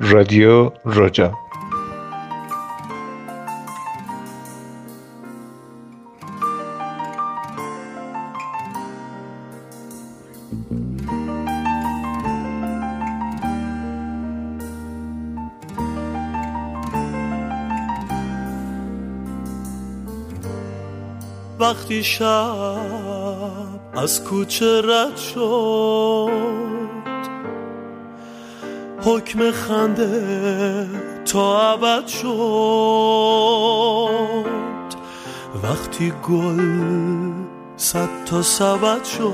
رادیو رجا وقتی شب از کوچه رد شد حکم خنده تا ابد شد. وقتی گل صد تا سبد شد.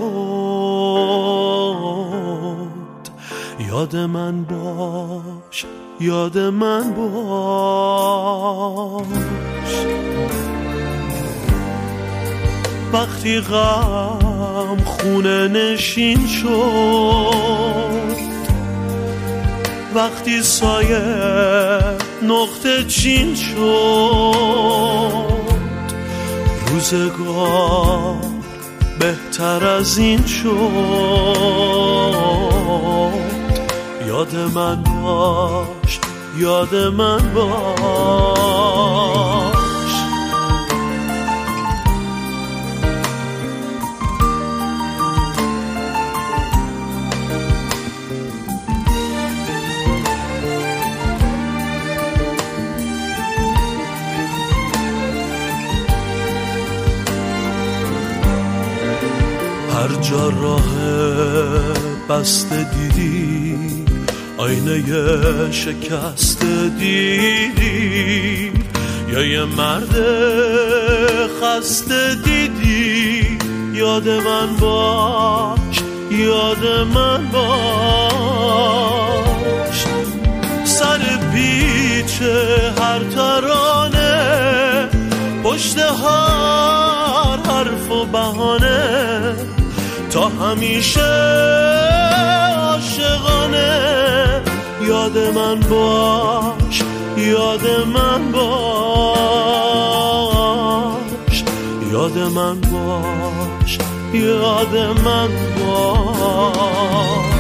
یاد من باش یاد من باش. وقتی غم خونه نشین شد وقتی سایه نقطه چین شد روزگار بهتر از این شد. یاد من باش یاد من باش. هر جا راه بسته دیدی آینه شکست دیدی یا یه مرد خسته دیدی یاد من باش یاد من باش. سر پیچ هر ترانه پشت هر حرف و بهانه. تا همیشه عاشقانه. یاد من باش یاد من باش. یاد من باش یاد من باش.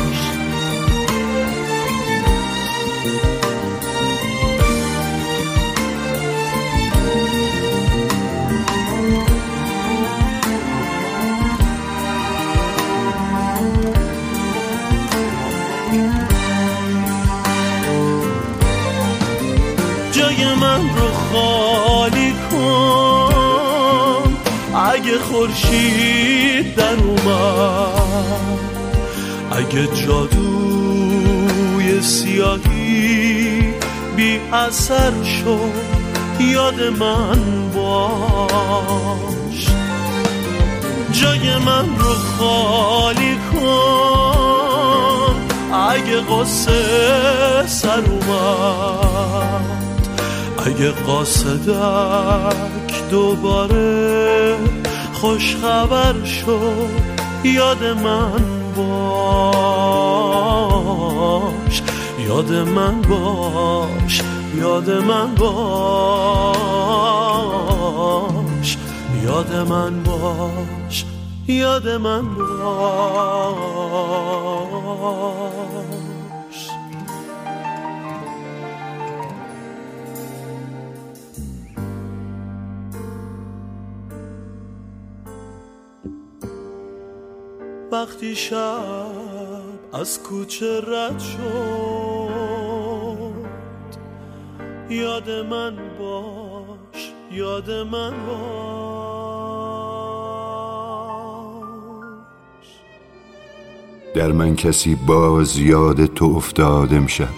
خورشید در اومد. اگه جادوی سیاهی بی اثر شد یاد من باش. جای من رو خالی کن اگه قصه سر اومد. اگه قاصدک دوباره خوش خبر شد یاد من باش یاد من باش یاد من باش یاد من باش یاد من باش. وقتی شب از کوچه رد شد. یاد من باش یاد من باش. در من کسی باز یاد تو افتاد امشب.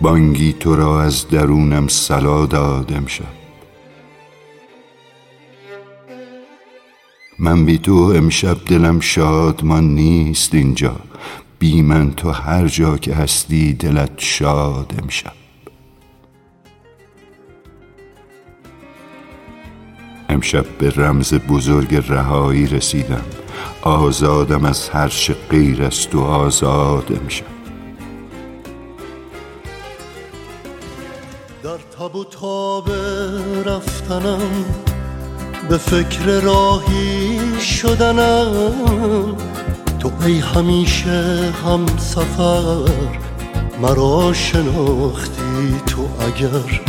بانگی تو را از درونم سلا داد امشب. من بی تو امشب دلم شادمان نیست اینجا. بی من تو هر جا که هستی دلت شاد امشب. امشب به رمز بزرگ رهایی رسیدم. آزادم از هر چه غیر است تو آزاد امشب. در تب و تاب رفتنم به فکر راهی شدنم. تو ای همیشه هم سفر مرا شناختی تو اگر.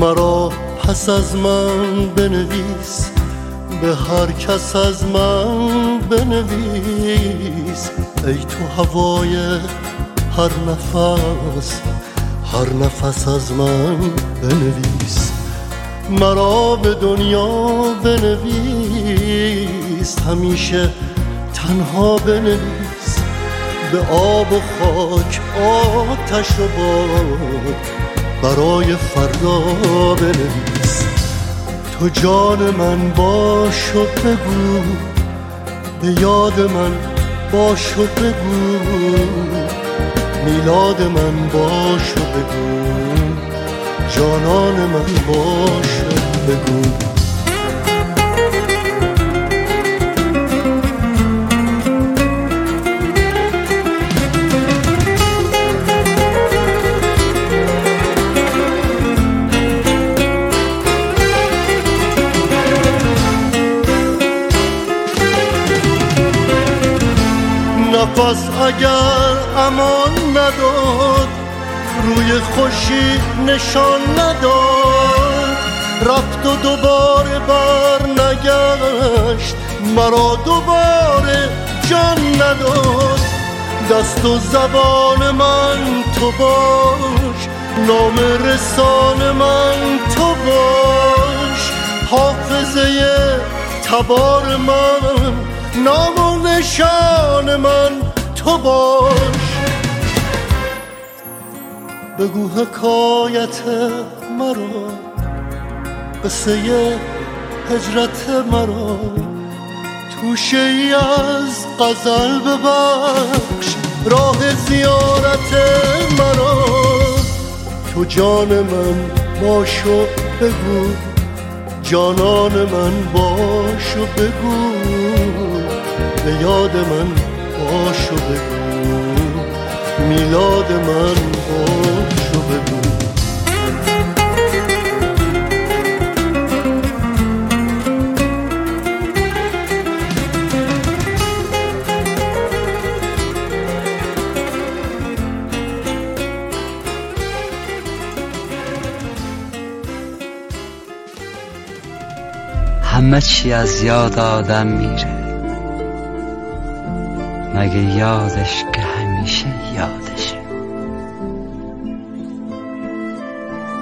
مرا پس از من بنویس به هر کس از من بنویس. ای تو هوای هر نفس هر نفس از من بنویس. مرا به دنیا بنویس. همیشه تنها بنویس. به آب و خاک آتش و باد برای فردا بنویس. تو جان من باش و بگو. به یاد من باش و بگو. میلاد من باش و بگو. جانان من باش بگو. نفس اگر امان نداد روی خوشی نشان نداد. رفت و دوباره بر نگشت. مرا دوباره جان نداد. دست و زبان من تو باش. نام رسان من تو باش. حافظه تبار من نام و نشان من تو باش. بگو حکایت مرا. قصه هجرت مرا. توشه ای از غزل ببخش راه زیارت مرا. تو جان من باشو بگو جانان من باشو بگو. به یاد من باشو بگو. میلاد من همه چی از یاد آدم میره. مگه یادش که همیشه یادشه.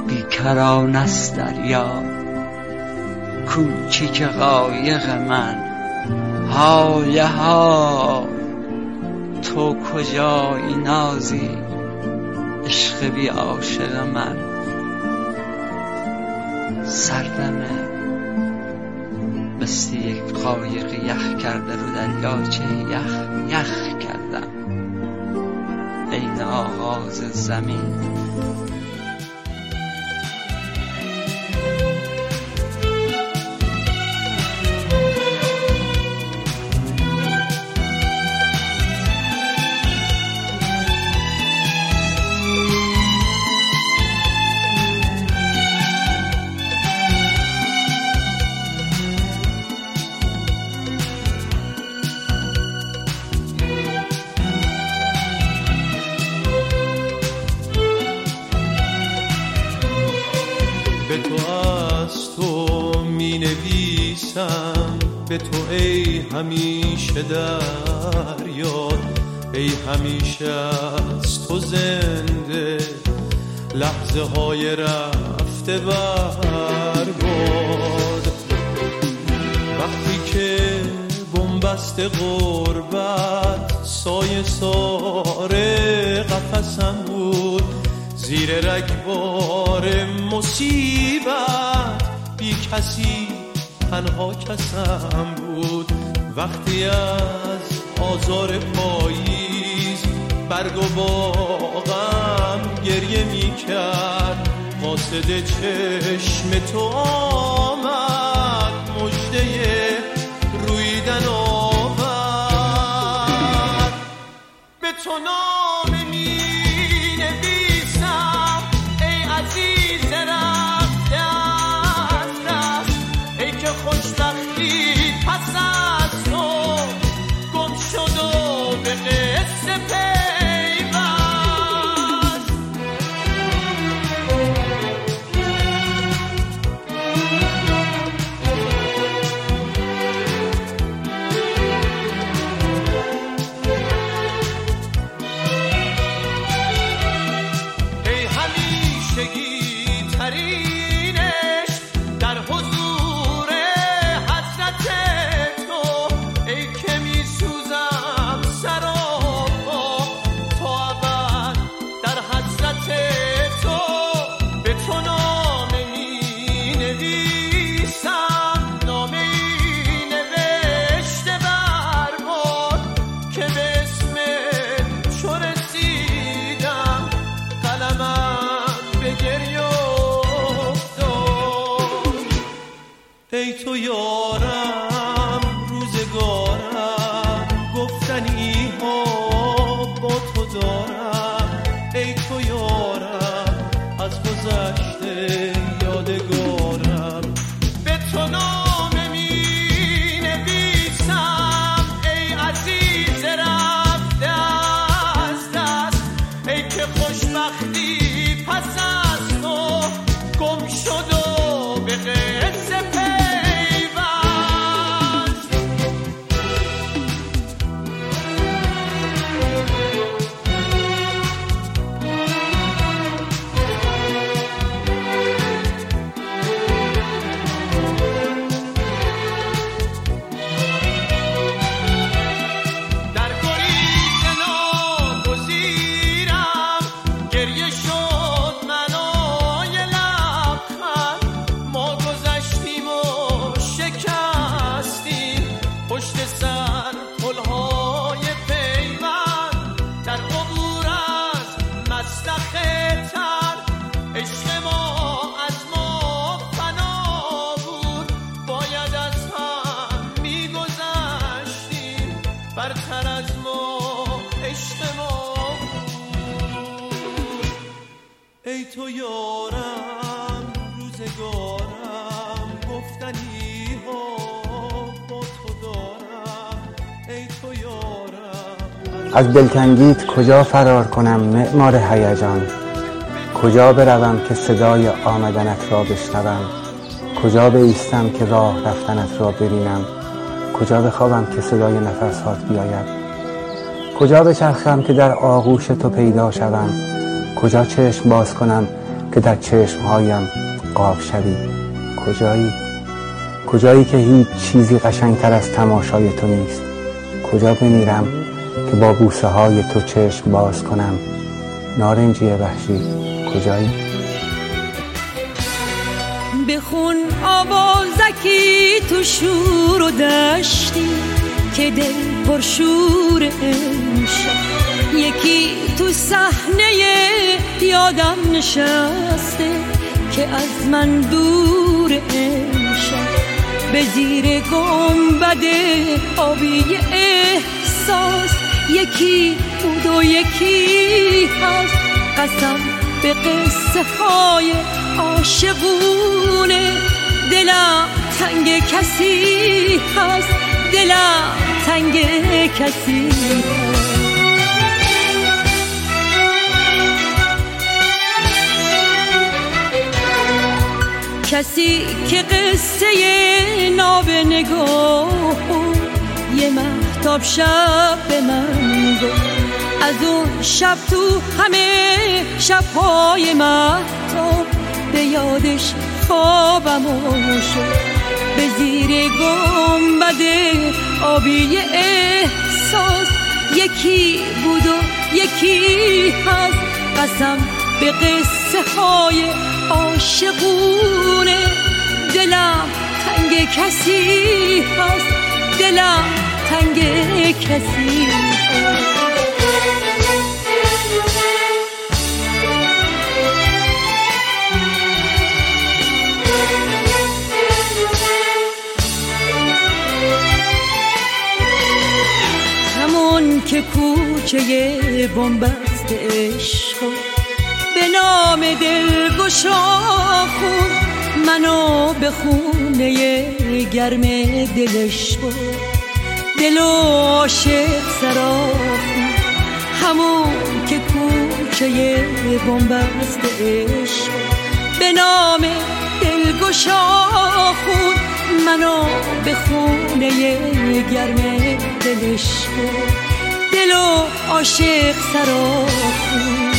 بیکران است دریا کوچیک قایق من. های ها تو کجایی نازی؟ عشق بی عاشق من. سردمه. قایق یخ کرده رو دریاچه یخ یخ کردم. عین آغاز زمین نویسم به تو ای همیشه در یاد ای همیشه از تو زنده. لحظه های رفته برباد وقتی که بنبست غربت سایه ساره قفسم بود. زیر رگبار مصیبت بی کسی تنها کسم بود. وقتی از آزار پاییز برگ و باغم گریه می کرد قاصد چشم تو آمد. مجده رویدن آورد. به تو نامه خوشبختی پس از دلتنگیت کجا فرار کنم معمار هیجان؟ کجا بروم که صدای آمدنت را بشنوم؟ کجا بایستم که راه رفتنت را ببینم؟ کجا بخوابم که صدای نفسهات بیاید؟ کجا بچرخم که در آغوش تو پیدا شوم؟ کجا چشم باز کنم که در چشمهایم قاب شوی؟ کجایی؟ کجایی که هیچ چیزی قشنگتر از تماشای تو نیست؟ کجا بمیرم که با بوسه های تو چشم باز کنم. نارنجی وحشی کجایی؟ بخون آوازکی تو شور و دشتی که دل پر شور یکی تو صحنه یادم نشسته که از من دور امشب. به زیر گنبد آبی احساس یکی بود و یکی هست. قسم به قصه های عاشقونه. دلم تنگ کسی هست. دلم تنگ کسی هست. کسی که قصه ناب نگاه یه محتاب شب به من گفت. از اون شب تو همه شبهای محتاب به یادش خوابم شد به زیر گنبد آبی احساس یکی بود و یکی هست. قسم به قصه های عاشقونه. دلم تنگ کسی هست. دلم تنگ کسی. همون که کوچه بنبست عشق به نام دلگشا خون منو به خونه گرم دلش بود دل عاشق سراخون همون که کوچه بنبست عشق. به نام دلگشا خون منو به خونه گرم دلش دل و عاشق سراخون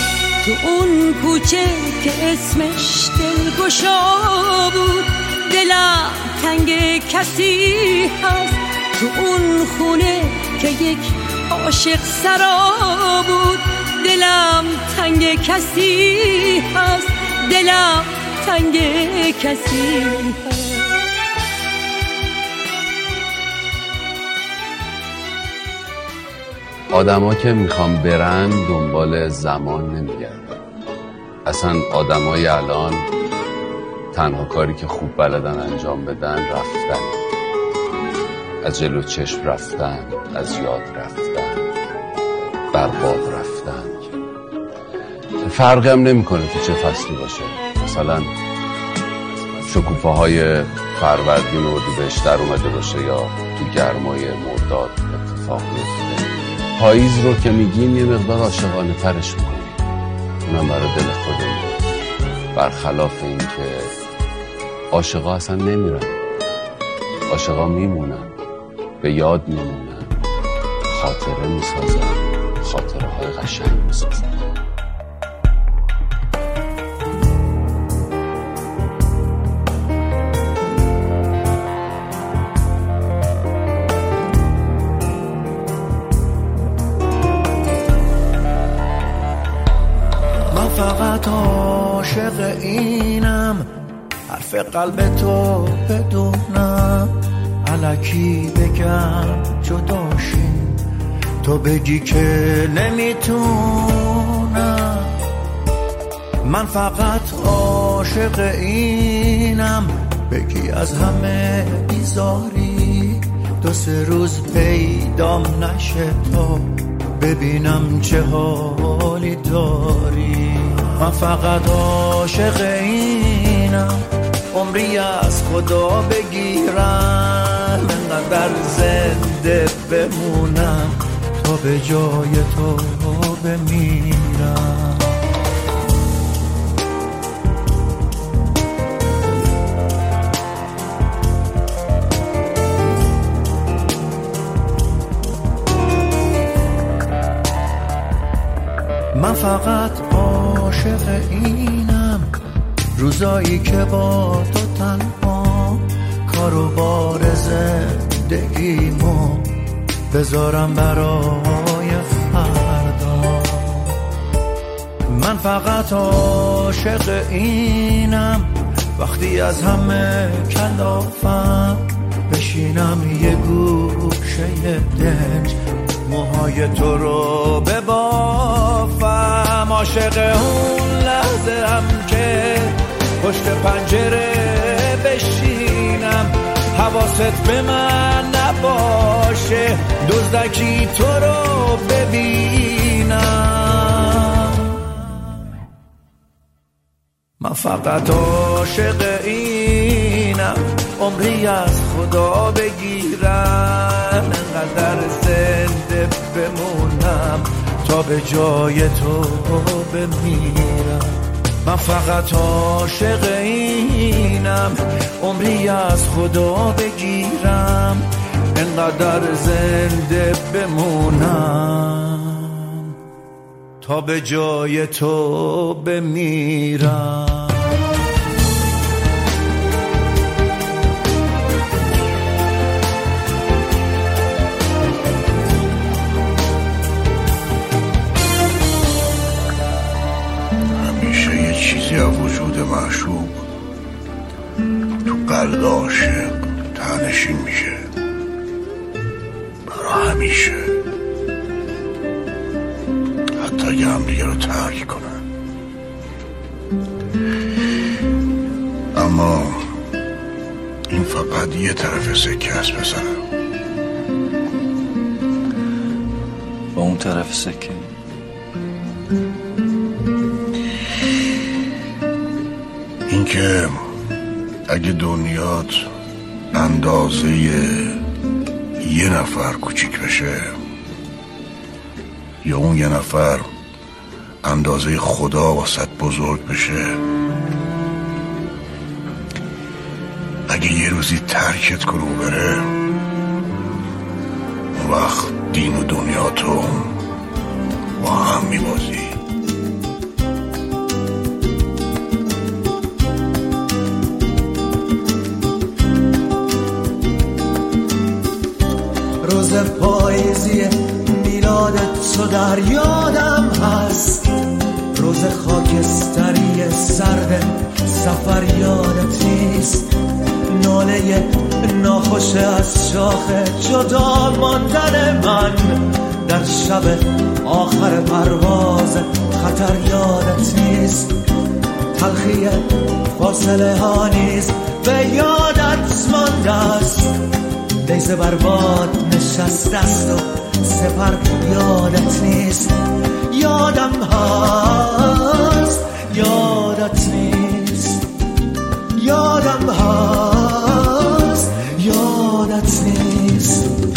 تو اون کوچه که اسمش دلگشا بود. دلم تنگ کسی هست. تو اون خونه که یک عاشق سرا بود دلم تنگ کسی هست دلم تنگ کسی آدما که می‌خوام برن دنبال زمان نمیگردن. اصلا آدمای الان تنها کاری که خوب بلدن انجام بدن رفتن. از جلو چشم رفتن از یاد رفتن برباد رفتن. فرقی هم نمی‌کنه تو چه فصلی باشه. مثلا شکوفه های فروردین و بهش در اومده باشه یا تو گرمای مرداد اتفاق میفته پاییز رو که میگیم یه مقدار عاشقانه ترش می‌کنیم. اونم برای دل خودمون. برخلاف این که عاشقا اصلا نمیرن. عاشقا میمونن. به یاد میمونن خاطره می‌سازن خاطره های قشنگ می‌سازن من فقط عاشق اینم. حرف قلب تو بدونم. علکی بگم جداشیم تو بگی که نمی‌تونم. من فقط عاشق اینم. بگی از همه بیزاری. دو سه روز پیدام نشه تا ببینم چه حالی داری. من فقط عاشق اینم. عمری از خدا بگیرم. انقدر زنده بمونم تا به جای تو بمیرم. من فقط عاشق اینم. روزایی که با تو تنها کارو بار زندگیمو بذارم برای فردا. من فقط عاشق اینم. وقتی از همه کلافم بشینم یه گوشه دنج. موهای تو رو ببافم. عاشق اون لحظه هم که پشت پنجره بشینم. حواست به من نباشه دزدکی تو رو ببینم. من فقط عاشق اینم عمری از خدا بگیرم. انقدر زنده بمونم تا به جای تو بمیرم. من فقط عاشق اینم عمری از خدا بگیرم انقدر زنده بمونم تا به جای تو بمیرم. قلب عاشق تنشین میشه. برا همیشه. حتی اگه هم دیگه رو ترک کنن. اما این فقط یه طرف سکه است پسرم. با اون طرف سکه؟ اینکه اگه دنیات اندازه یه نفر کوچیک بشه یا اون یه نفر اندازه خدا واسط بزرگ بشه اگه یه روزی ترکت کنه بره وقت دین و دنیا تو با هم میبازی. تو در یادم هست. روز خاکستری سرد سفر یادت نیست ناله ناخوش از شاخ جدا ماندن من. در شب آخر پرواز خطر یادت نیست تلخی فاصله ها نیز به یادت مانده است. نیزه بر باد نشسته است و سپر یادت نیست. یادم هست. یادت نیست. یادم هست. یادت نیست.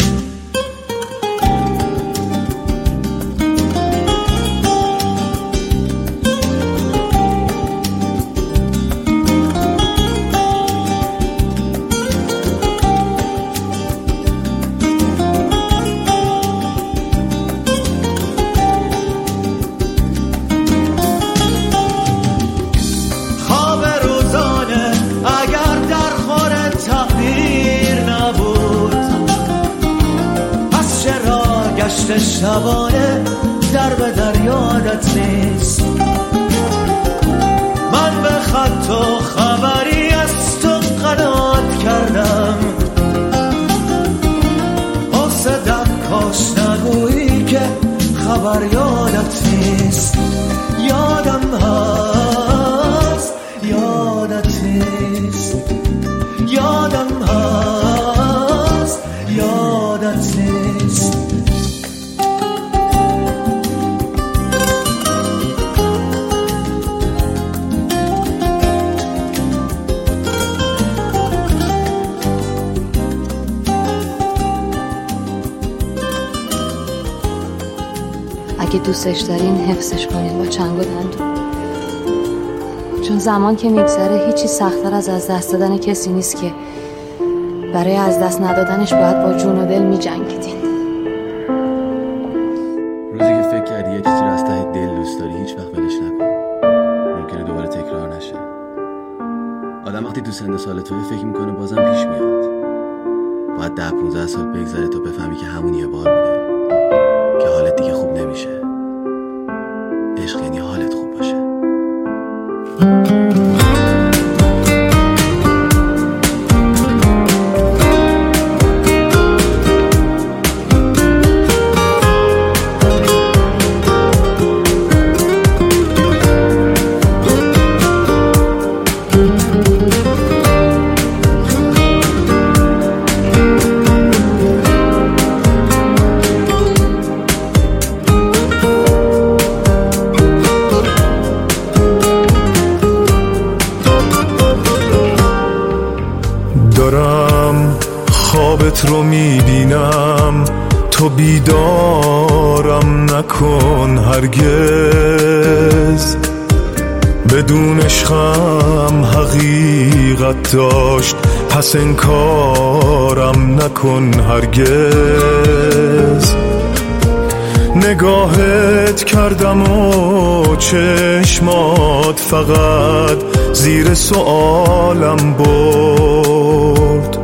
شبانه در به در یادت نیست دوستش دارین حفظش کنید با چنگ و دندون چون زمان که میگذره هیچی سختتر از از دست دادن کسی نیست که برای از دست ندادنش باید با جون و دل میجنگیدین. روزی که فکر کردی یه چیزی از ته دل دوست داری هیچ وقت ولش نکن. ممکنه دوباره تکرار نشه. آدم وقتی تو سن سال توی فکر می‌کنه بازم پیش میاد. باید ده 15 سال بگذره تا بفهمی که همون یه بار بوده که حالت دیگه خوب نمیشه. پس انکارم نکن هرگز. نگاهت کردم و چشمات فقط زیر سوالم برد.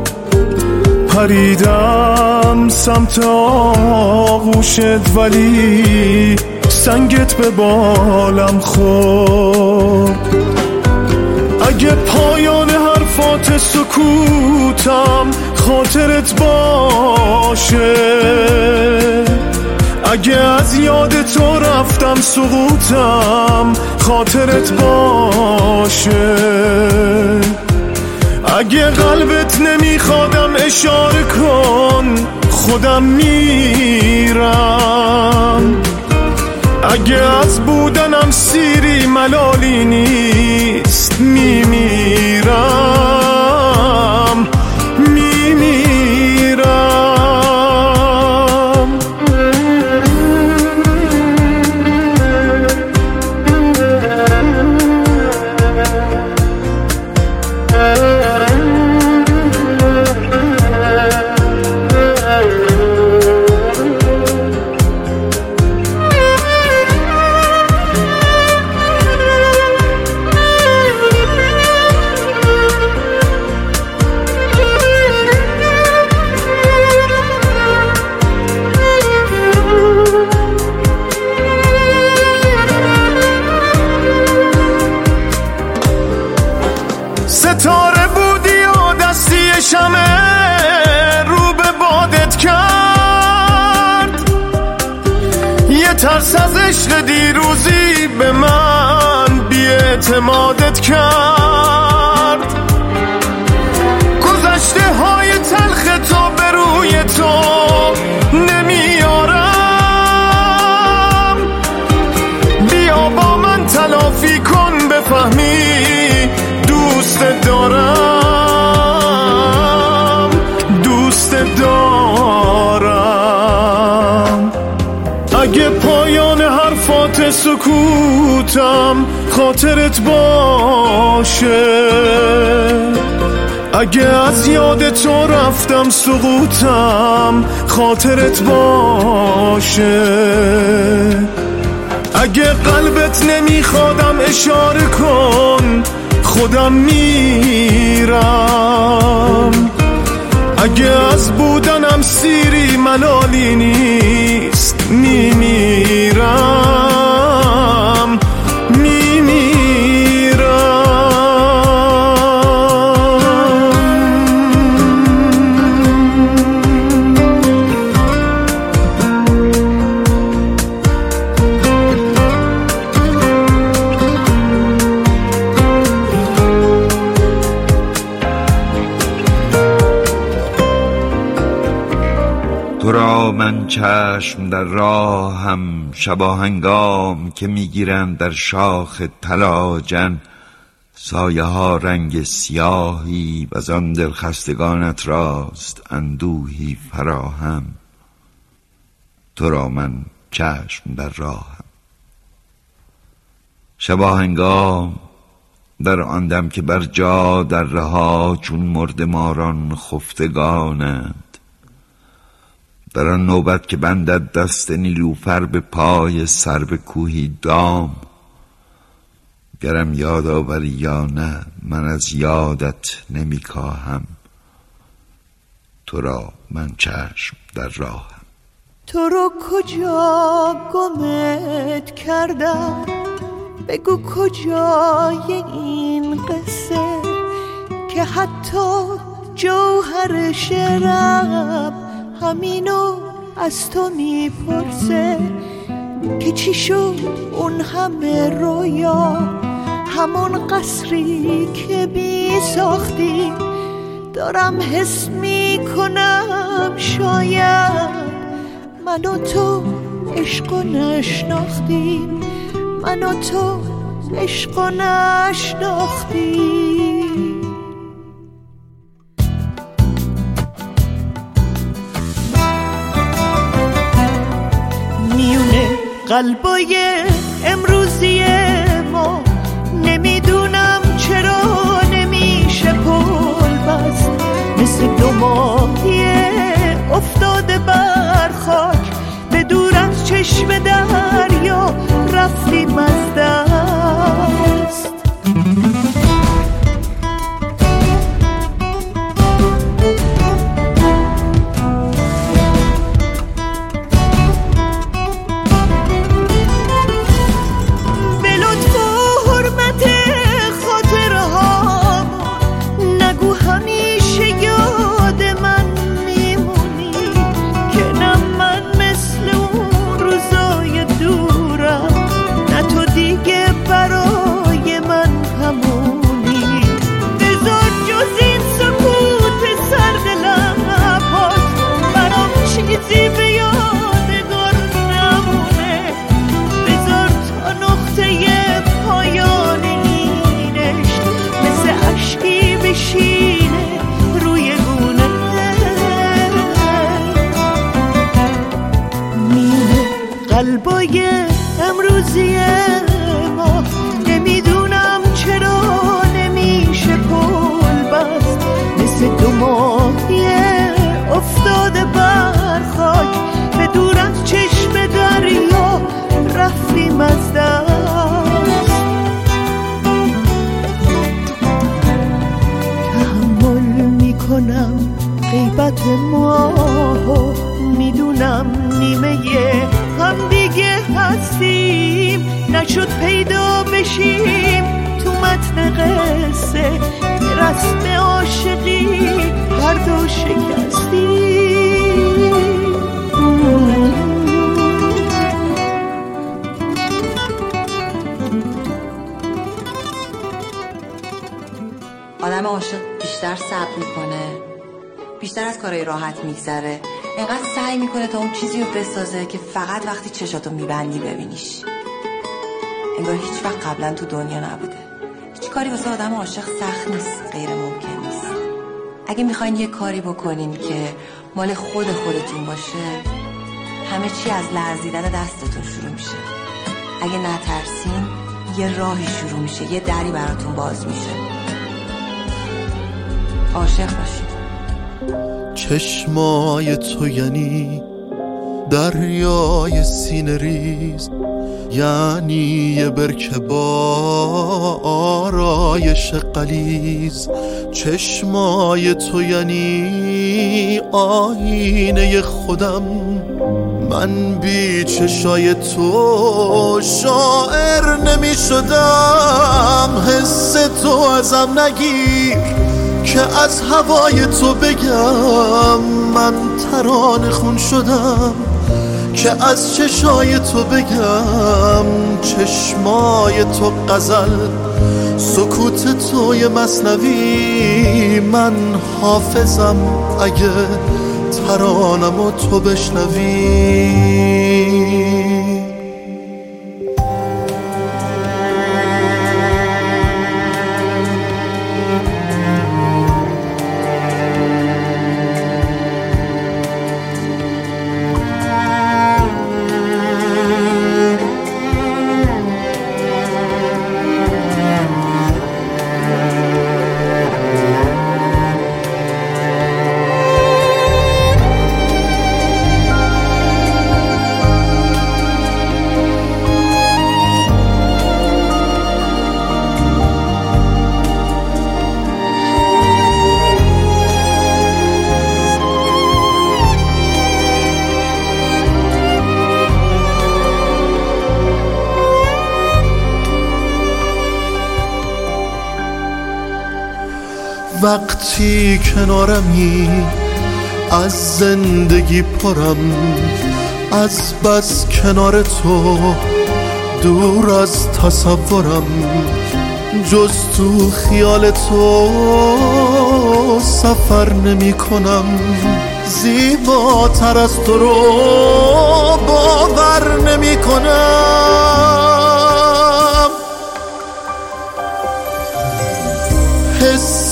پریدم سمت آغوشت ولی سنگت به بالم خورد. اگه پایان حرفات سکوتم خاطرت باشه. اگه از یاد تو رفتم سقوطم خاطرت باشه. اگه قلبت نمیخوادم اشاره کن خودم میرم. اگه از بودنم سیری ملالی نیست میمیرم. اگه از یاد تو رفتم سقوطم خاطرت باشه. اگه قلبت نمیخوادم اشاره کن خودم میرم. اگه از بودنم سیری ملالی نیست میمیرم. چشم در راهم شبا هنگام که می‌گیرند در شاخ تلاجن سایه ها رنگ سیاهی و آن دل خستگانت راست اندوهی فراهم. تو را من چشم در راهم. شبا هنگام در آن دم که بر جا در رها چون مرد ماران خفتگانند در آن نوبت که بندد دست نیلوفر به پای سر به کوهی دام. گرم یاد آوری یا نه من از یادت نمی کاهم تو را من چشم در راهم. تو رو کجا گمت کردم؟ بگو کجای این قصه که حتی جوهر شرم همینو از تو می‌پرسه که چی شد اون همه رویا؟ همون قصری که بی ساختی دارم حس می‌کنم شاید من و تو عشق و نشناختیم من تو عشق و نشناختیم قلبای امروزی ما نمی‌دونم چرا نمیشه پل بست. مثل دو ماهی افتاده بر خاک. به دور از چشم دریا رفتیم راحت میگذره. انقدر سعی می‌کنه تا اون چیزی رو بسازه که فقط وقتی چشاتو میبندی ببینیش. انگار هیچ وقت قبلا تو دنیا نبوده. هیچ کاری واسه آدم عاشق سخت نیست غیر ممکن نیست. اگه می‌خواین یه کاری بکنین که مال خود خودتون باشه همه چی از لرزیدن دستتون شروع میشه. اگه نترسین یه راهی شروع میشه یه دری براتون باز میشه. عاشق باشید. چشمای تو یعنی دریای سینه ریز یعنی یه برکه با آرایش قلیز چشمای تو یعنی آینه خودم. من بی چشای تو شاعر نمی شدم حس تو ازم نگیر. که از هوای تو بگم من تران خون شدم. که از چشای تو بگم چشمای تو غزل سکوت توی مصنوی من حافظم اگه ترانم و تو بشنوی. وقتی کنارمی از زندگی پرم از بس کنار تو دور از تصورم جز تو خیال تو سفر نمی کنم. زیباتر از تو رو باور نمی کنم.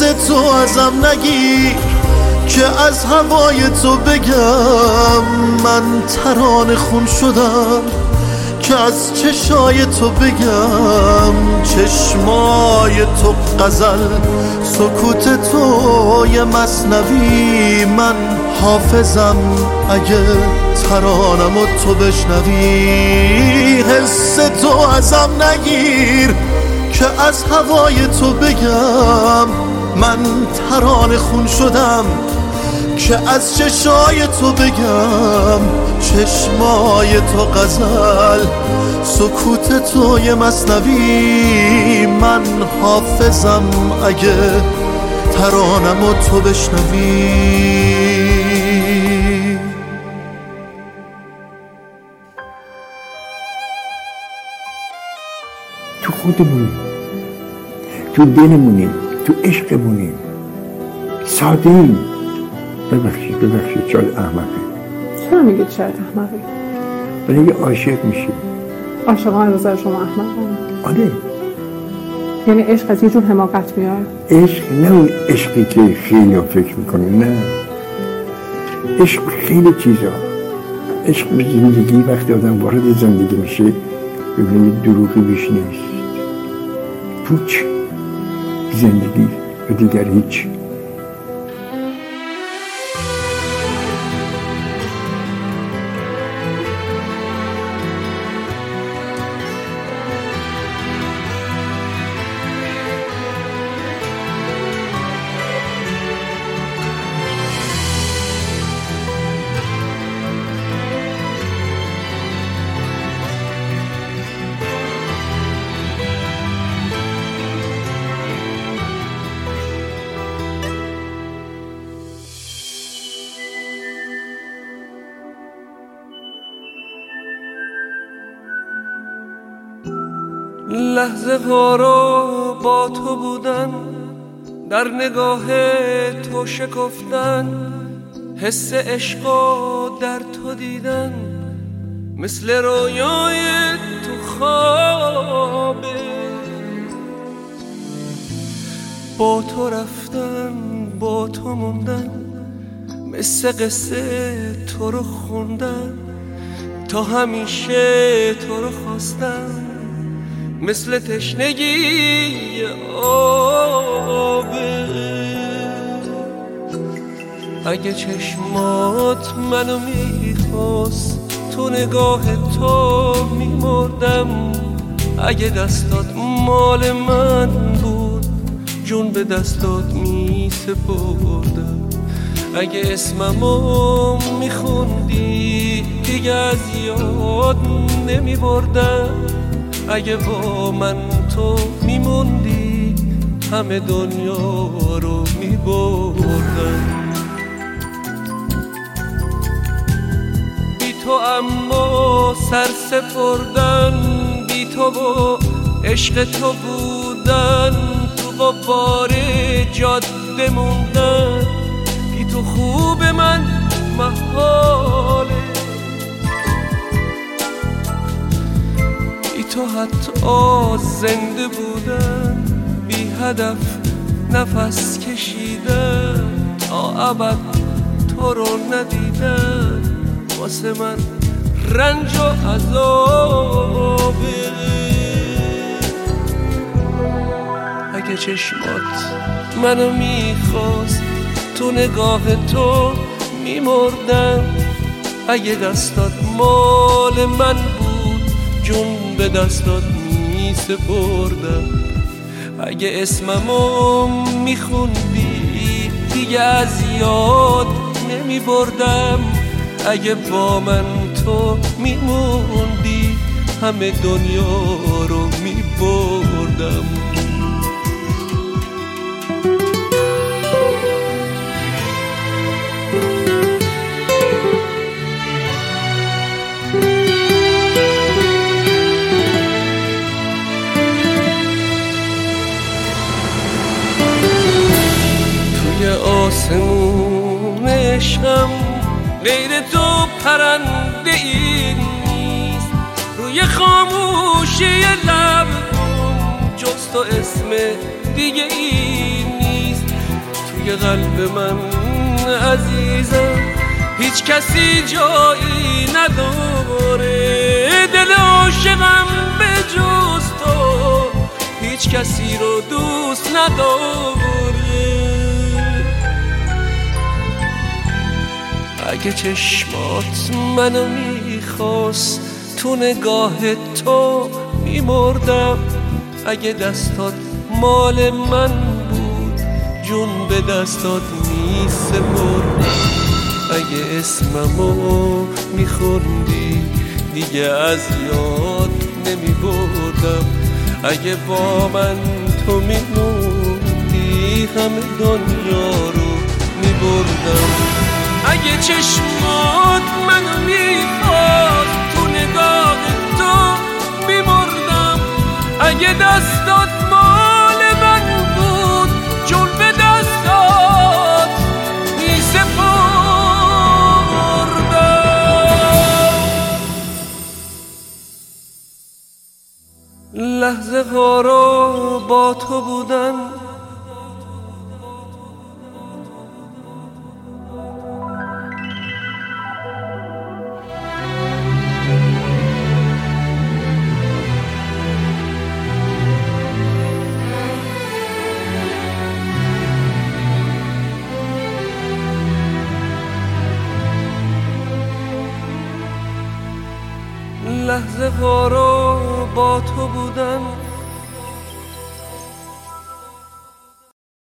تو ازم نگیر که از هوای تو بگم من تران خون شدم که از چشای تو بگم چشمای تو غزل سکوت تو یه مصنوی من حافظم اگه ترانم و تو بشنوی حس تو ازم نگیر که از هوای تو بگم من تران خون شدم که از چشای تو بگم چشمای تو غزل سکوت تو یه مصنوی. من حافظم اگه ترانم و تو بشنوی. تو خودمونیم تو دلمونیم تو عشقمونیم ساده ایم ببخشید ببخشید شاید احمقه چرا میگید شاید احمقی؟ ولی یه عاشق میشی. عاشقان نظر شما احمقانه آره. یعنی عشق از یه جور حماقت میاد؟ عشق نه اون عشقی که خیلی فکر می‌کنه نه. عشق خیلی چیزا. عشق به زندگی وقتی آدم وارد زندگی میشه ببینید دروغی بیش نیست. پوچ. زندگی و دیگر هیچ لحظه ها رو با تو بودن در نگاه تو شکفتن حس عشق در تو دیدن مثل رویای تو خوابه با تو رفتن با تو موندن مثل قصه تو رو خوندن تا همیشه تو رو خواستم. مثل تشنگی آبه اگه چشمات منو می‌خواست تو نگاه تو میمردم. اگه دستات مال من بود جون به دستات می سپردم اگه اسممو میخوندی دیگه از یاد نمی بردم اگه با من تو میموندی همه دنیا رو میبردم. بی تو اما سر سپردن بی تو و عشق تو بودن تو با بار جاده موندن. بی تو خوب من محاله تو حتی زنده بودن بی هدف نفس کشیدن تا ابد تو رو ندیدن واسه من رنج و عذابه اگه چشمات منو می‌خواست تو نگاه تو میمردم. اگه دستات مال من بود جون به دستات میسپردم. اگه اسممو میخوندی دیگه از یاد نمیبردم. اگه با من تو میموندی همه دنیا رو میبردم. توی آسمون عشقم غیر تو پرنده ای نیست. روی خاموشی لب جز تو اسم دیگه ای نیست. توی قلب من عزیزم هیچ کسی جایی نداره. دل عاشقم به جز تو هیچ کسی رو دوست نداره. اگه چشمات منو می‌خواست تو نگاه تو میمردم. اگه دستات مال من بود جون به دستات میسپردم. اگه اسممو میخوندی دیگه از یاد نمیبردم. اگه با من تو میموندی همه دنیا رو میبردم. اگه چشمات منو می‌خواست تو نگاه تو میمردم اگه دستات مال من بود به دستات میسپردم. لحظه ها رو با تو بودن